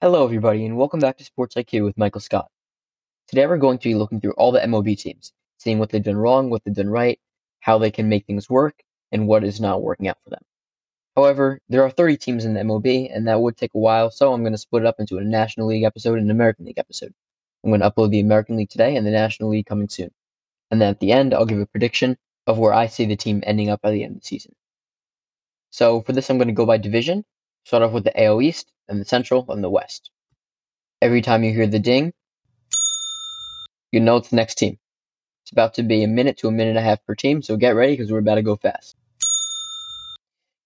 Hello, everybody, and welcome back to Sports IQ with Michael Scott. Today, we're going to be looking through all the MLB teams, seeing what they've done wrong, what they've done right, how they can make things work, and what is not working out for them. However, there are 30 teams in the MLB, and that would take a while, so I'm going to split it up into a National League episode and an American League episode. I'm going to upload the American League today and the National League coming soon. And then at the end, I'll give a prediction of where I see the team ending up by the end of the season. So for this, I'm going to go by division, start off with the AL East, and the Central, and the West. Every time you hear the ding, you know it's the next team. It's about to be a minute to a minute and a half per team, so get ready because we're about to go fast.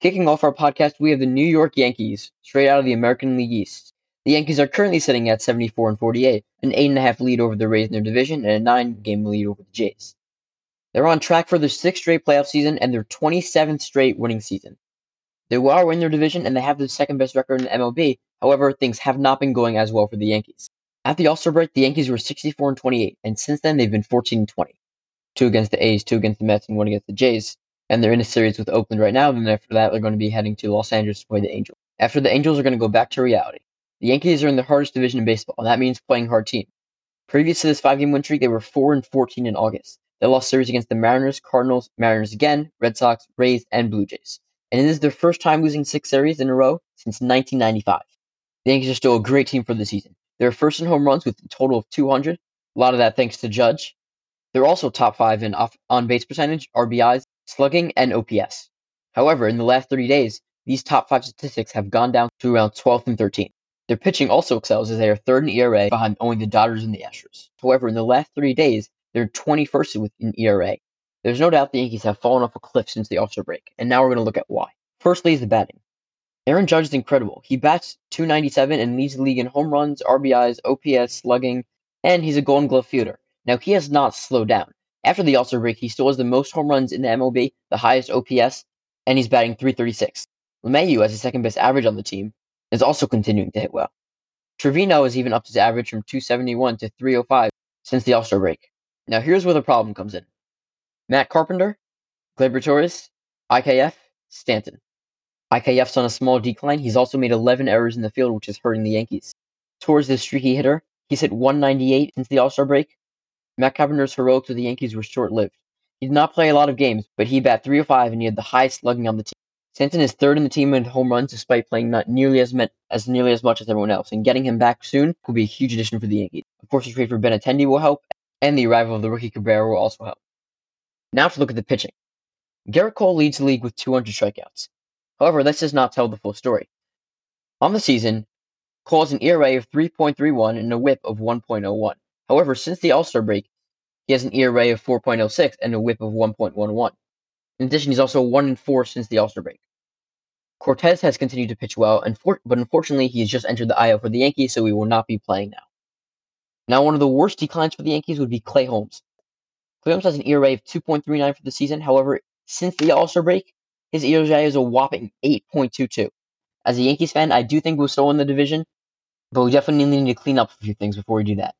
Kicking off our podcast, we have the New York Yankees, straight out of the American League East. The Yankees are currently sitting at 74 and 48, an 8.5 lead over the Rays in their division, and a 9 game lead over the Jays. They're on track for their sixth straight playoff season and their 27th straight winning season. They are in their division and they have the second best record in the MLB, However, things have not been going as well for the Yankees. At the All-Star break, the Yankees were 64 and 28, and since then they've been 14 and 20. Two against the A's, two against the Mets, and one against the Jays. And they're in a series with Oakland right now. Then after that, they're going to be heading to Los Angeles to play the Angels. After the Angels are going to go back to reality. The Yankees are in the hardest division in baseball, and that means playing hard team. Previous to this five-game win streak, they were 4 and 14 in August. They lost series against the Mariners, Cardinals, Mariners again, Red Sox, Rays, and Blue Jays. And it is their first time losing six series in a row since 1995. The Yankees are still a great team for the season. They're first in home runs with a total of 200. A lot of that thanks to Judge. They're also top five in on base percentage, RBIs, slugging, and OPS. However, in the last 30 days, these top five statistics have gone down to around 12th and 13th. Their pitching also excels as they are third in ERA behind only the Dodgers and the Astros. However, in the last 30 days, they're 21st with an ERA. There's no doubt the Yankees have fallen off a cliff since the All-Star break, and now we're going to look at why. Firstly is the batting. Aaron Judge is incredible. He bats 297 and leads the league in home runs, RBIs, OPS, slugging, and he's a Golden Glove fielder. Now he has not slowed down. After the All-Star break, he still has the most home runs in the MLB, the highest OPS, and he's batting 336. LeMahieu has the second best average on the team, is also continuing to hit well. Trevino has even upped his average from 271 to 305 since the All-Star break. Now here's where the problem comes in. Matt Carpenter, Gleyber Torres, IKF, Stanton. IKF's on a small decline. He's also made 11 errors in the field, which is hurting the Yankees. Towards this streaky hitter, he's hit 198 since the All Star break. Matt Carpenter's heroics with the Yankees were short lived. He did not play a lot of games, but he bat 305 and he had the highest slugging on the team. Stanton is third in the team in home runs despite playing not nearly as, met, as nearly as much as everyone else, and getting him back soon will be a huge addition for the Yankees. Of course, the trade for Benintendi will help, and the arrival of the rookie Cabrera will also help. Now to look at the pitching. Gerrit Cole leads the league with 200 strikeouts. However, this does not tell the full story. On the season, Cole has an ERA of 3.31 and a whip of 1.01. However, since the All Star break, he has an ERA of 4.06 and a whip of 1.11. In addition, he's also 1 and 4 since the All Star break. Cortes has continued to pitch well, but unfortunately, he has just entered the IL for the Yankees, so he will not be playing now. Now, one of the worst declines for the Yankees would be Clay Holmes. Holmes has an ERA of 2.39 for the season. However, since the All Star break, his ERA is a whopping 8.22. As a Yankees fan, I do think we'll still win the division, but we definitely need to clean up a few things before we do that.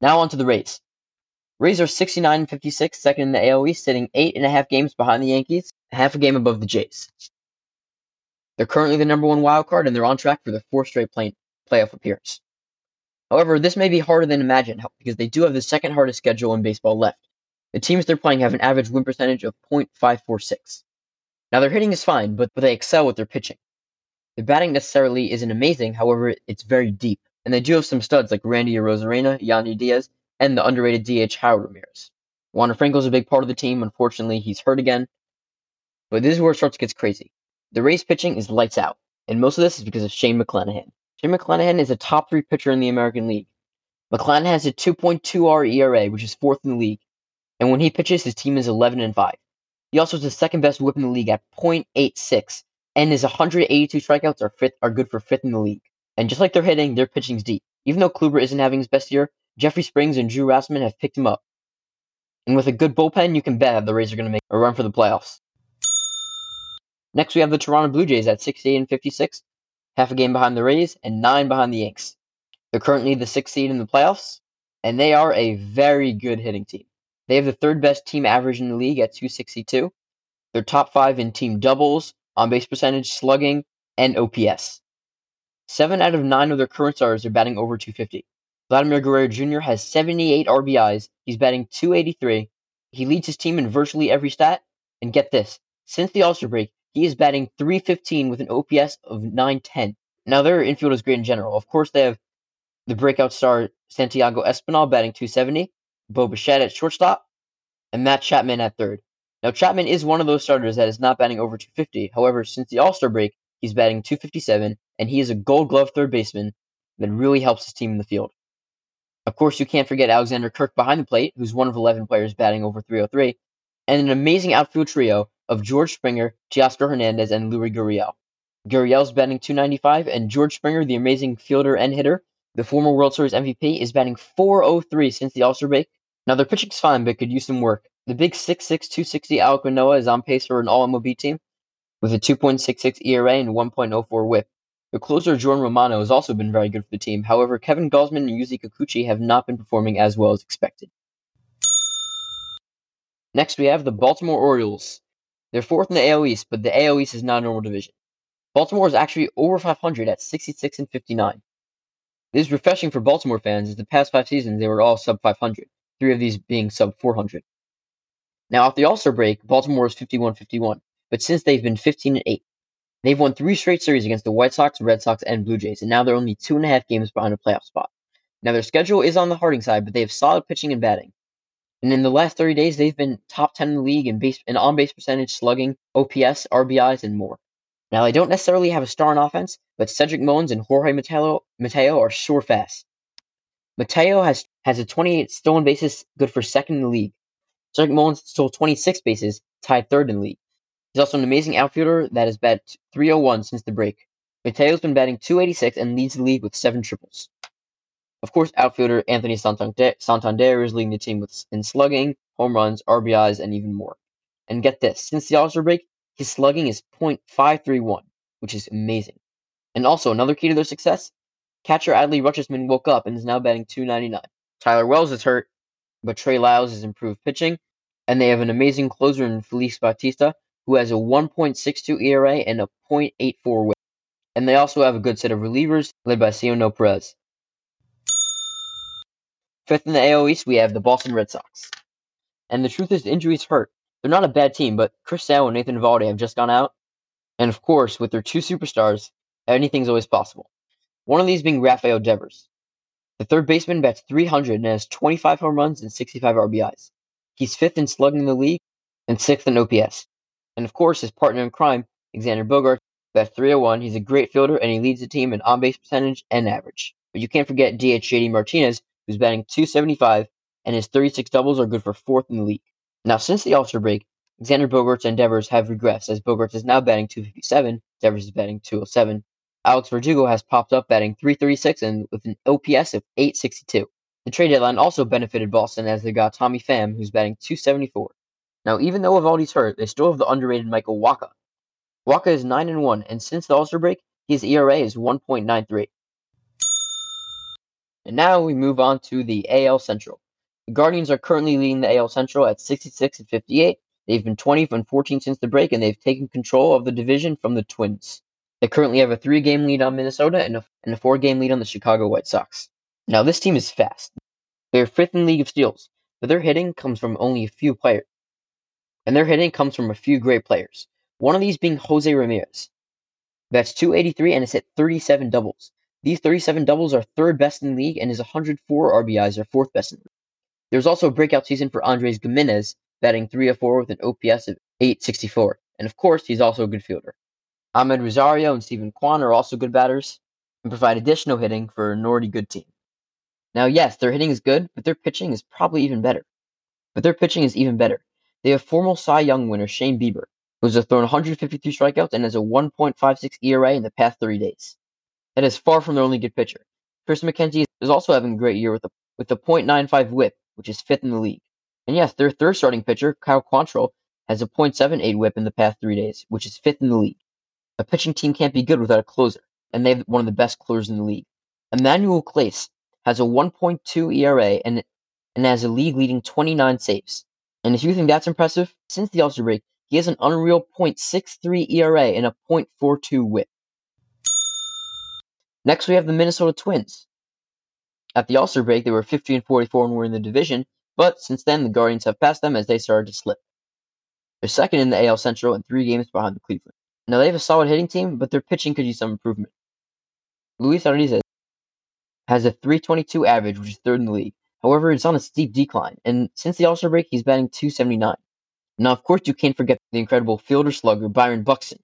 Now on to the Rays. Rays are 69 and 56, second in the AL East, sitting eight and a half games behind the Yankees, half a game above the Jays. They're currently the number one wild card, and they're on track for their fourth straight play- playoff appearance. However, this may be harder than imagined because they do have the second hardest schedule in baseball left. The teams they're playing have an average win percentage of .546. Now their hitting is fine, but, but they excel with their pitching. Their batting necessarily isn't amazing, however, it's very deep. And they do have some studs like Randy Arozarena, Yandy Diaz, and the underrated DH Harold Ramirez. Wander Franco's a big part of the team. Unfortunately, he's hurt again. But this is where it starts to get crazy. The Rays pitching is lights out, and most of this is because of Shane McClanahan. Shane McClanahan is a top three pitcher in the American League. McClanahan has a 2.2R ERA, which is fourth in the league, and when he pitches, his team is 11 and 5. He also has the second best whip in the league at .86, and his 182 strikeouts are fifth, are good for fifth in the league. And just like they're hitting, their pitching's deep. Even though Kluber isn't having his best year, Jeffrey Springs and Drew Rasmussen have picked him up. And with a good bullpen, you can bet the Rays are going to make a run for the playoffs. Next, we have the Toronto Blue Jays at 68 and 56, half a game behind the Rays and nine behind the Yanks. They're currently the sixth seed in the playoffs, and they are a very good hitting team. They have the third best team average in the league at 262. They're top five in team doubles, on base percentage, slugging, and OPS. Seven out of nine of their current stars are batting over 250. Vladimir Guerrero Jr. has 78 RBIs. He's batting 283. He leads his team in virtually every stat. And get this since the All Star break, he is batting 315 with an OPS of 910. Now, their infield is great in general. Of course, they have the breakout star Santiago Espinal batting 270, Bo Bichette at shortstop, and Matt Chapman at third. Now, Chapman is one of those starters that is not batting over 250. However, since the All Star break, he's batting 257, and he is a gold glove third baseman that really helps his team in the field. Of course, you can't forget Alexander Kirk behind the plate, who's one of 11 players batting over 303, and an amazing outfield trio of George Springer, Teoscar Hernandez, and Luis Gurriel. Gurriel's batting 295, and George Springer, the amazing fielder and hitter, the former World Series MVP, is batting 403 since the All Star break. Now, their pitching's fine, but could use some work. The big 6'6, 260 Alek Manoah is on pace for an All MLB team with a 2.66 ERA and 1.04 whip. The closer Jordan Romano has also been very good for the team. However, Kevin Gausman and Yusei Kikuchi have not been performing as well as expected. Next, we have the Baltimore Orioles. They're fourth in the AL East, but the AL East is not a normal division. Baltimore is actually over 500 at 66 and 59. This is refreshing for Baltimore fans as the past five seasons they were all sub 500, three of these being sub 400. Now, off the All Star break, Baltimore is 51 51, but since they've been 15 and 8, They've won three straight series against the White Sox, Red Sox, and Blue Jays, and now they're only two and a half games behind a playoff spot. Now their schedule is on the Harding side, but they have solid pitching and batting. And in the last 30 days, they've been top 10 in the league in base in on base percentage, slugging, OPS, RBIs, and more. Now they don't necessarily have a star in offense, but Cedric Mullins and Jorge Mateo, Mateo are sure fast. Mateo has has a 28 stolen bases, good for second in the league. Cedric Mullins stole 26 bases, tied third in the league. He's also an amazing outfielder that has batted 301 since the break. Mateo's been batting 286 and leads the league with seven triples. Of course, outfielder Anthony Santander is leading the team with in slugging, home runs, RBIs, and even more. And get this, since the All-Star break, his slugging is .531, which is amazing. And also, another key to their success, catcher Adley Rutschman woke up and is now batting 299. Tyler Wells is hurt, but Trey Lyles has improved pitching, and they have an amazing closer in Felix Bautista, who has a 1.62 ERA and a .84 whip. And they also have a good set of relievers led by Cionel Perez. Fifth in the AL East, we have the Boston Red Sox. And the truth is, the injuries hurt. They're not a bad team, but Chris Sale and Nathan Eovaldi have just gone out. And of course, with their two superstars, anything's always possible. One of these being Rafael Devers. The third baseman bats 300 and has 25 home runs and 65 RBIs. He's fifth in slugging in the league and sixth in OPS. And of course, his partner in crime, Xander Bogaerts, bats 301. He's a great fielder and he leads the team in on base percentage and average. But you can't forget DH JD Martinez, who's batting 275, and his 36 doubles are good for fourth in the league. Now, since the All Star break, Xander Bogaerts's endeavors have regressed, as Bogaerts is now batting 257, Devers is batting 207. Alex Verdugo has popped up batting 336 and with an OPS of 862. The trade deadline also benefited Boston as they got Tommy Pham, who's batting 274. Now, even though Eovaldi's hurt, they still have the underrated Michael Wacha. Wacha is 9 and 1, and since the All Star break, his ERA is 1.93. And now we move on to the AL Central. The Guardians are currently leading the AL Central at 66 and 58. They've been 20 and 14 since the break, and they've taken control of the division from the Twins. They currently have a three game lead on Minnesota and a, and a four game lead on the Chicago White Sox. Now, this team is fast. They're fifth in league of steals, but their hitting comes from only a few players and their hitting comes from a few great players. One of these being Jose Ramirez. That's 283 and has hit 37 doubles. These 37 doubles are third best in the league, and his 104 RBIs are fourth best in the league. There's also a breakout season for Andres Gimenez, batting 304 with an OPS of 864. And of course, he's also a good fielder. Amed Rosario and Steven Kwan are also good batters and provide additional hitting for an already good team. Now, yes, their hitting is good, but their pitching is probably even better. But their pitching is even better. They have former Cy Young winner Shane Bieber, who has thrown 153 strikeouts and has a 1.56 ERA in the past 30 days. That is far from their only good pitcher. Chris McKenzie is also having a great year with a with a .95 WHIP, which is fifth in the league. And yes, their third starting pitcher, Kyle Quantrill, has a .78 WHIP in the past three days, which is fifth in the league. A pitching team can't be good without a closer, and they have one of the best closers in the league. Emmanuel Clase has a 1.2 ERA and and has a league leading 29 saves. And if you think that's impressive, since the All-Star break, he has an unreal .63 ERA and a .42 WHIP. Next, we have the Minnesota Twins. At the All-Star break, they were 50 and 44 and were in the division, but since then, the Guardians have passed them as they started to slip. They're second in the AL Central and three games behind the Cleveland. Now, they have a solid hitting team, but their pitching could use some improvement. Luis Arraez has a 322 average, which is third in the league. However, it's on a steep decline, and since the All-Star break, he's batting 279. Now, of course, you can't forget the incredible fielder slugger Byron Buxton.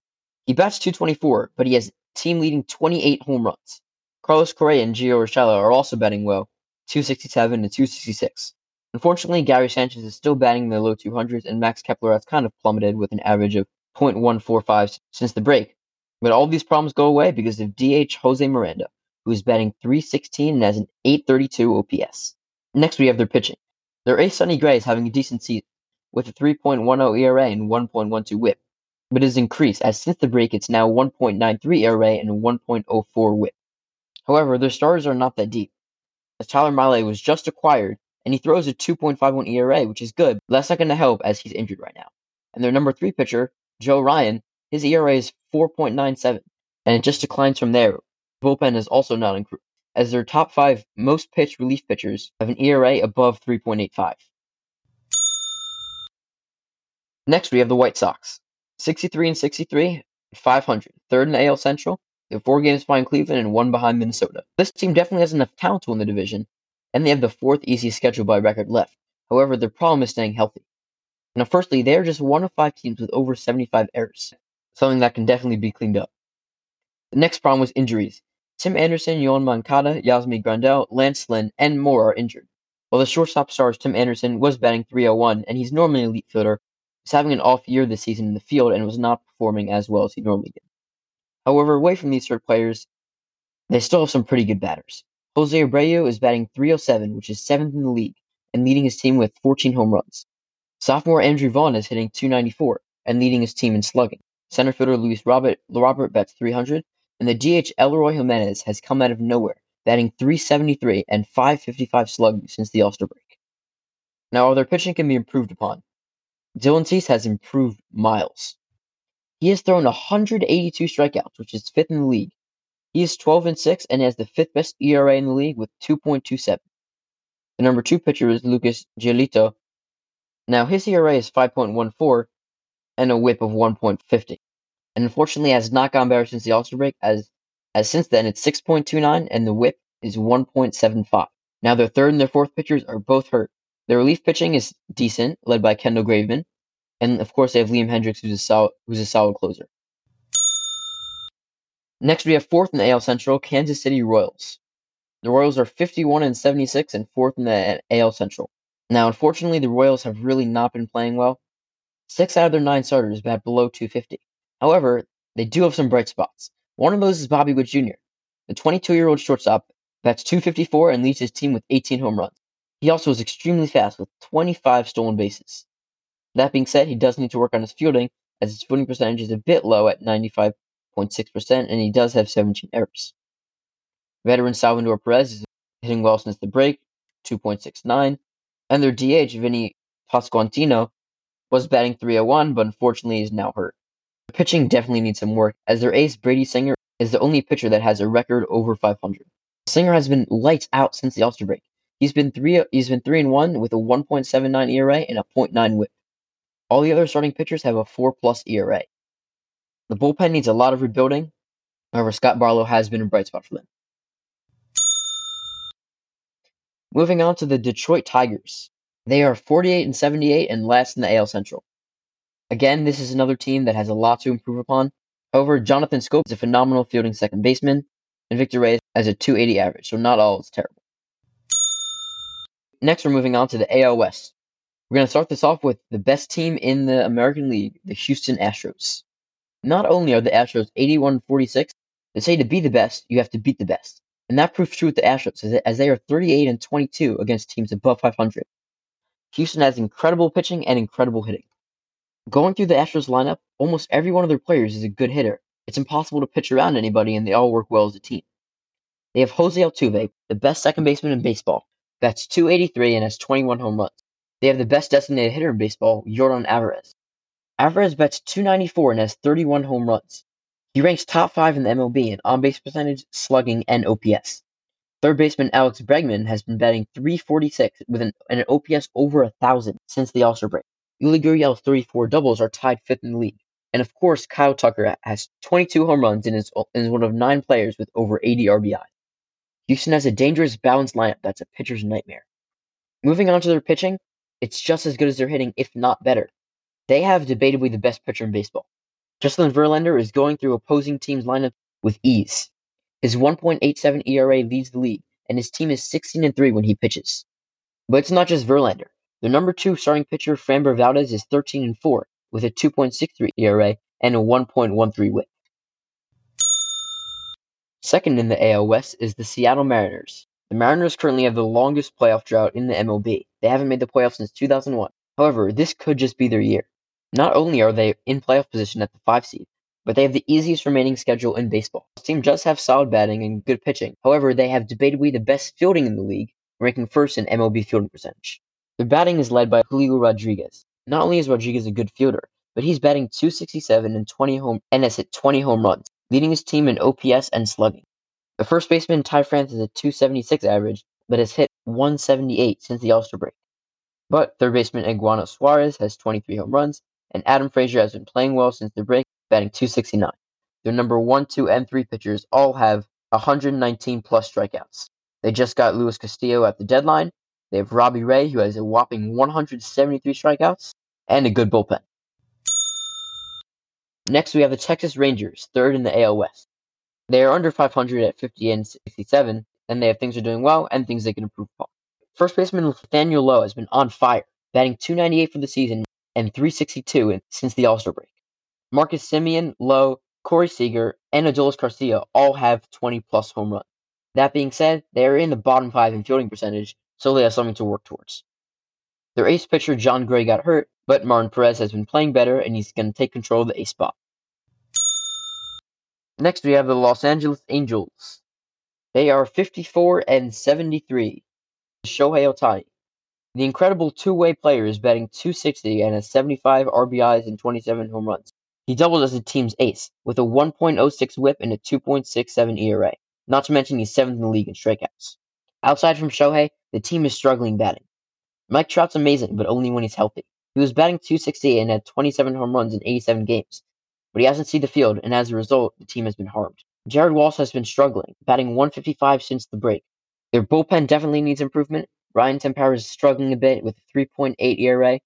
He bats 224, but he has team-leading 28 home runs. Carlos Correa and Gio Urshela are also batting well, 267 and 266. Unfortunately, Gary Sanchez is still batting in the low 200s, and Max Kepler has kind of plummeted with an average of .145 since the break. But all these problems go away because of DH Jose Miranda, who is batting 316 and has an 832 OPS. Next, we have their pitching. Their ace Sonny Gray is having a decent season, with a 3.10 ERA and 1.12 whip, it has increased as since the break it's now 1.93 ERA and 1.04 whip. However, their starters are not that deep, as Tyler Mahle was just acquired and he throws a 2.51 ERA, which is good, but that's not going to help as he's injured right now. And their number three pitcher, Joe Ryan, his ERA is 4.97, and it just declines from there. Bullpen is also not improved, as their top five most pitched relief pitchers have an ERA above 3.85. Next, we have the White Sox, 63 and 63, 500, third in the AL Central, they have four games behind Cleveland and one behind Minnesota. This team definitely has enough talent to win the division, and they have the fourth easiest schedule by record left. However, their problem is staying healthy. Now, firstly, they are just one of five teams with over 75 errors, something that can definitely be cleaned up. The next problem was injuries. Tim Anderson, Yoan Moncada, Yasmani Grandal, Lance Lynn, and more are injured. While the shortstop stars Tim Anderson was batting 301 and he's normally an elite fielder, he's having an off year this season in the field and was not performing as well as he normally did. However, away from these third players, they still have some pretty good batters. Jose Abreu is batting 307, which is seventh in the league, and leading his team with 14 home runs. Sophomore Andrew Vaughn is hitting 294 and leading his team in slugging. Center fielder Luis Robert, Robert bats 300, and the DH Eloy Jimenez has come out of nowhere, batting 373 and 555 slugging since the All-Star break. Now, while their pitching can be improved upon. Dylan Cease has improved miles. He has thrown 182 strikeouts, which is fifth in the league. He is 12 and 6 and has the fifth best ERA in the league with 2.27. The number two pitcher is Lucas Giolito. Now his ERA is 5.14 and a WHIP of 1.50. And unfortunately has not gone better since the All-Star break, as as since then it's 6.29 and the WHIP is 1.75. Now their third and their fourth pitchers are both hurt. Their relief pitching is decent, led by Kendall Graveman, and of course, they have Liam Hendriks, who's a solid, who's a solid closer. Next, we have fourth in the AL Central, Kansas City Royals. The Royals are 51 and 76 and fourth in the AL Central. Now, unfortunately, the Royals have really not been playing well. Six out of their nine starters bat below 250. However, they do have some bright spots. One of those is Bobby Witt Jr. The 22 year old shortstop bats 254 and leads his team with 18 home runs. He also is extremely fast with 25 stolen bases. That being said, he does need to work on his fielding, as his fielding percentage is a bit low at 95.6%, and he does have 17 errors. Veteran Salvador Perez is hitting well since the break, 2.69, and their DH, Vinny Pasquantino, was batting 301, but unfortunately is now hurt. The pitching definitely needs some work, as their ace, Brady Singer, is the only pitcher that has a record over 500. Singer has been lights out since the All-Star break. He's been three. He's been three and one with a 1.79 ERA and a .9 WHIP. All the other starting pitchers have a 4 plus ERA. The bullpen needs a lot of rebuilding. However, Scott Barlow has been a bright spot for them. Moving on to the Detroit Tigers. They are 48 and 78 and last in the AL Central. Again, this is another team that has a lot to improve upon. However, Jonathan Schoop is a phenomenal fielding second baseman, and Victor Reyes has a 280 average, so not all is terrible. Next, we're moving on to the AL West. We're going to start this off with the best team in the American League, the Houston Astros. Not only are the Astros 81 46, they say to be the best, you have to beat the best. And that proves true with the Astros, as they are 38 and 22 against teams above 500. Houston has incredible pitching and incredible hitting. Going through the Astros lineup, almost every one of their players is a good hitter. It's impossible to pitch around anybody, and they all work well as a team. They have Jose Altuve, the best second baseman in baseball. That's 283 and has 21 home runs. They have the best designated hitter in baseball, Yordan Alvarez. Alvarez bats 294 and has 31 home runs. He ranks top five in the MLB in on base percentage, slugging, and OPS. Third baseman Alex Bregman has been batting 346 with an, an OPS over a thousand since the All-Star break. Yuli Gurriel's 34 doubles are tied fifth in the league. And of course, Kyle Tucker has 22 home runs and is, and is one of nine players with over 80 RBI. Houston has a dangerous, balanced lineup that's a pitcher's nightmare. Moving on to their pitching, it's just as good as their hitting, if not better. They have debatably the best pitcher in baseball. Justin Verlander is going through opposing teams' lineup with ease. His 1.87 ERA leads the league, and his team is 16 and 3 when he pitches. But it's not just Verlander. The number two starting pitcher, Framber Valdez, is 13 and 4 with a 2.63 ERA and a 1.13 WHIP. Second in the AL West is the Seattle Mariners. The Mariners currently have the longest playoff drought in the MLB. They haven't made the playoffs since 2001. However, this could just be their year. Not only are they in playoff position at the 5 seed, but they have the easiest remaining schedule in baseball. This team does have solid batting and good pitching. However, they have debatably the best fielding in the league, ranking first in MLB fielding percentage. Their batting is led by Julio Rodriguez. Not only is Rodriguez a good fielder, but he's batting 267 and 20 home and has hit 20 home runs, leading his team in OPS and slugging. The first baseman Ty France has a 276 average, but has hit 178 since the All-Star break. But third baseman Eugenio Suarez has 23 home runs, and Adam Frazier has been playing well since the break batting 269. Their number 1, 2, and 3 pitchers all have 119 plus strikeouts. They just got Luis Castillo at the deadline. They have Robbie Ray, who has a whopping 173 strikeouts, and a good bullpen. Next, we have the Texas Rangers, third in the AL West. They are under 500 at 50 and 67, and they have things are doing well and things they can improve upon. First baseman Nathaniel Lowe has been on fire, batting 298 for the season and 362 since the All Star break. Marcus Semien, Lowe, Corey Seager, and Adolis Garcia all have 20 plus home runs. That being said, they are in the bottom five in fielding percentage, so they have something to work towards. Their ace pitcher Jon Gray got hurt, but Martin Perez has been playing better and he's going to take control of the ace spot. Next, we have the Los Angeles Angels. They are 54 and 73. Shohei Ohtani. The incredible two-way player is batting 260 and has 75 RBIs and 27 home runs. He doubled as the team's ace, with a 1.06 whip and a 2.67 ERA. Not to mention he's seventh in the league in strikeouts. Outside from Shohei, the team is struggling batting. Mike Trout's amazing, but only when he's healthy. He was batting 268 and had 27 home runs in 87 games, but he hasn't seen the field, and as a result, the team has been harmed. Jared Walsh has been struggling, batting 155 since the break. Their bullpen definitely needs improvement. Ryan Tepera is struggling a bit with a 3.8 ERA,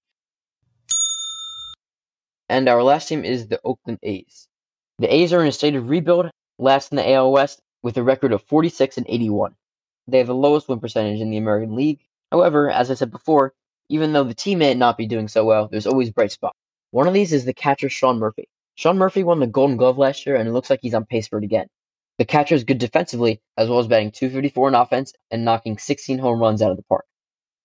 and our last team is the Oakland A's. The A's are in a state of rebuild, last in the AL West, with a record of 46 and 81. They have the lowest win percentage in the American League. However, as I said before, even though the team may not be doing so well, there's always bright spots. One of these is the catcher Sean Murphy. Sean Murphy won the Golden Glove last year, and it looks like he's on pace for it again. The catcher is good defensively, as well as batting 254 in offense and knocking 16 home runs out of the park.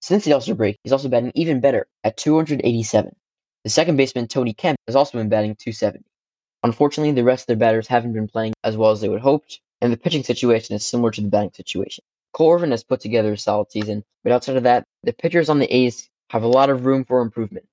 Since the All-Star break, he's also batting even better at 287. The second baseman, Tony Kemp, has also been batting 270. Unfortunately, the rest of their batters haven't been playing as well as they would hoped, and the pitching situation is similar to the batting situation. Cole Irvin has put together a solid season, but outside of that, the pitchers on the A's have a lot of room for improvement.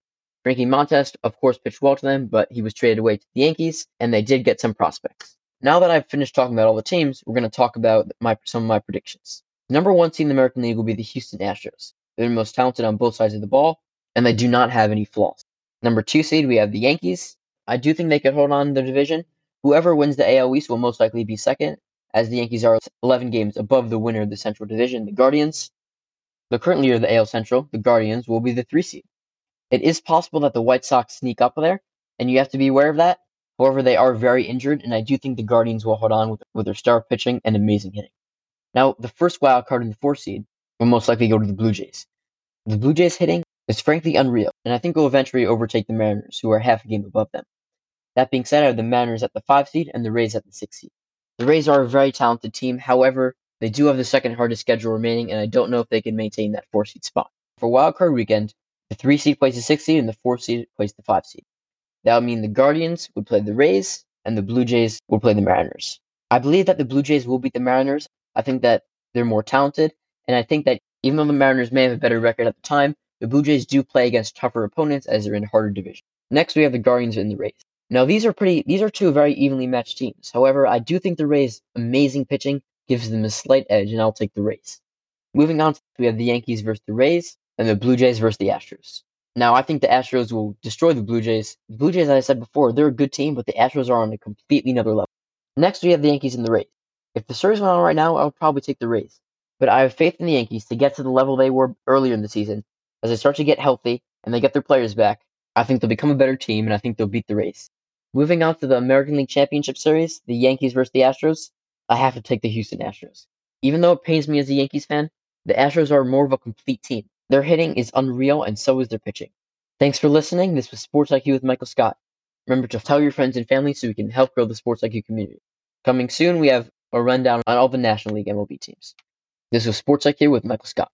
Frankie Montas, of course, pitched well to them, but he was traded away to the Yankees, and they did get some prospects. Now that I've finished talking about all the teams, we're going to talk about my, some of my predictions. Number one team in the American League will be the Houston Astros. They're the most talented on both sides of the ball, and they do not have any flaws. Number two seed, we have the Yankees. I do think they could hold on to the division. Whoever wins the AL East will most likely be second, as the Yankees are 11 games above the winner of the Central Division, the Guardians. The current leader of the AL Central, the Guardians, will be the three seed. It is possible that the White Sox sneak up there, and you have to be aware of that. However, they are very injured, and I do think the Guardians will hold on with, with their star pitching and amazing hitting. Now, the first wild card in the four seed will most likely go to the Blue Jays. The Blue Jays hitting is frankly unreal, and I think will eventually overtake the Mariners, who are half a game above them. That being said, I have the Mariners at the 5 seed and the Rays at the 6 seed. The Rays are a very talented team, however, they do have the second hardest schedule remaining, and I don't know if they can maintain that 4 seed spot. For wildcard weekend, the 3 seed plays the 6 seed and the 4 seed plays the 5 seed. That would mean the Guardians would play the Rays, and the Blue Jays would play the Mariners. I believe that the Blue Jays will beat the Mariners. I think that they're more talented, and I think that even though the Mariners may have a better record at the time, the Blue Jays do play against tougher opponents as they're in a harder division. Next, we have the Guardians and the Rays. Now these are pretty these are two very evenly matched teams. However, I do think the Rays' amazing pitching gives them a slight edge, and I'll take the Rays. Moving on, we have the Yankees versus the Rays, and the Blue Jays versus the Astros. Now, I think the Astros will destroy the Blue Jays. The Blue Jays, as I said before, they're a good team, but the Astros are on a completely another level. Next, we have the Yankees and the Rays. If the series went on right now, I would probably take the Rays. But I have faith in the Yankees to get to the level they were earlier in the season. As they start to get healthy and they get their players back, I think they'll become a better team, and I think they'll beat the Rays. Moving on to the American League Championship Series, the Yankees versus the Astros, I have to take the Houston Astros. Even though it pains me as a Yankees fan, the Astros are more of a complete team. Their hitting is unreal, and so is their pitching. Thanks for listening. This was Sports IQ with Michael Scott. Remember to tell your friends and family so we can help grow the Sports IQ community. Coming soon, we have a rundown on all the National League MLB teams. This was Sports IQ with Michael Scott.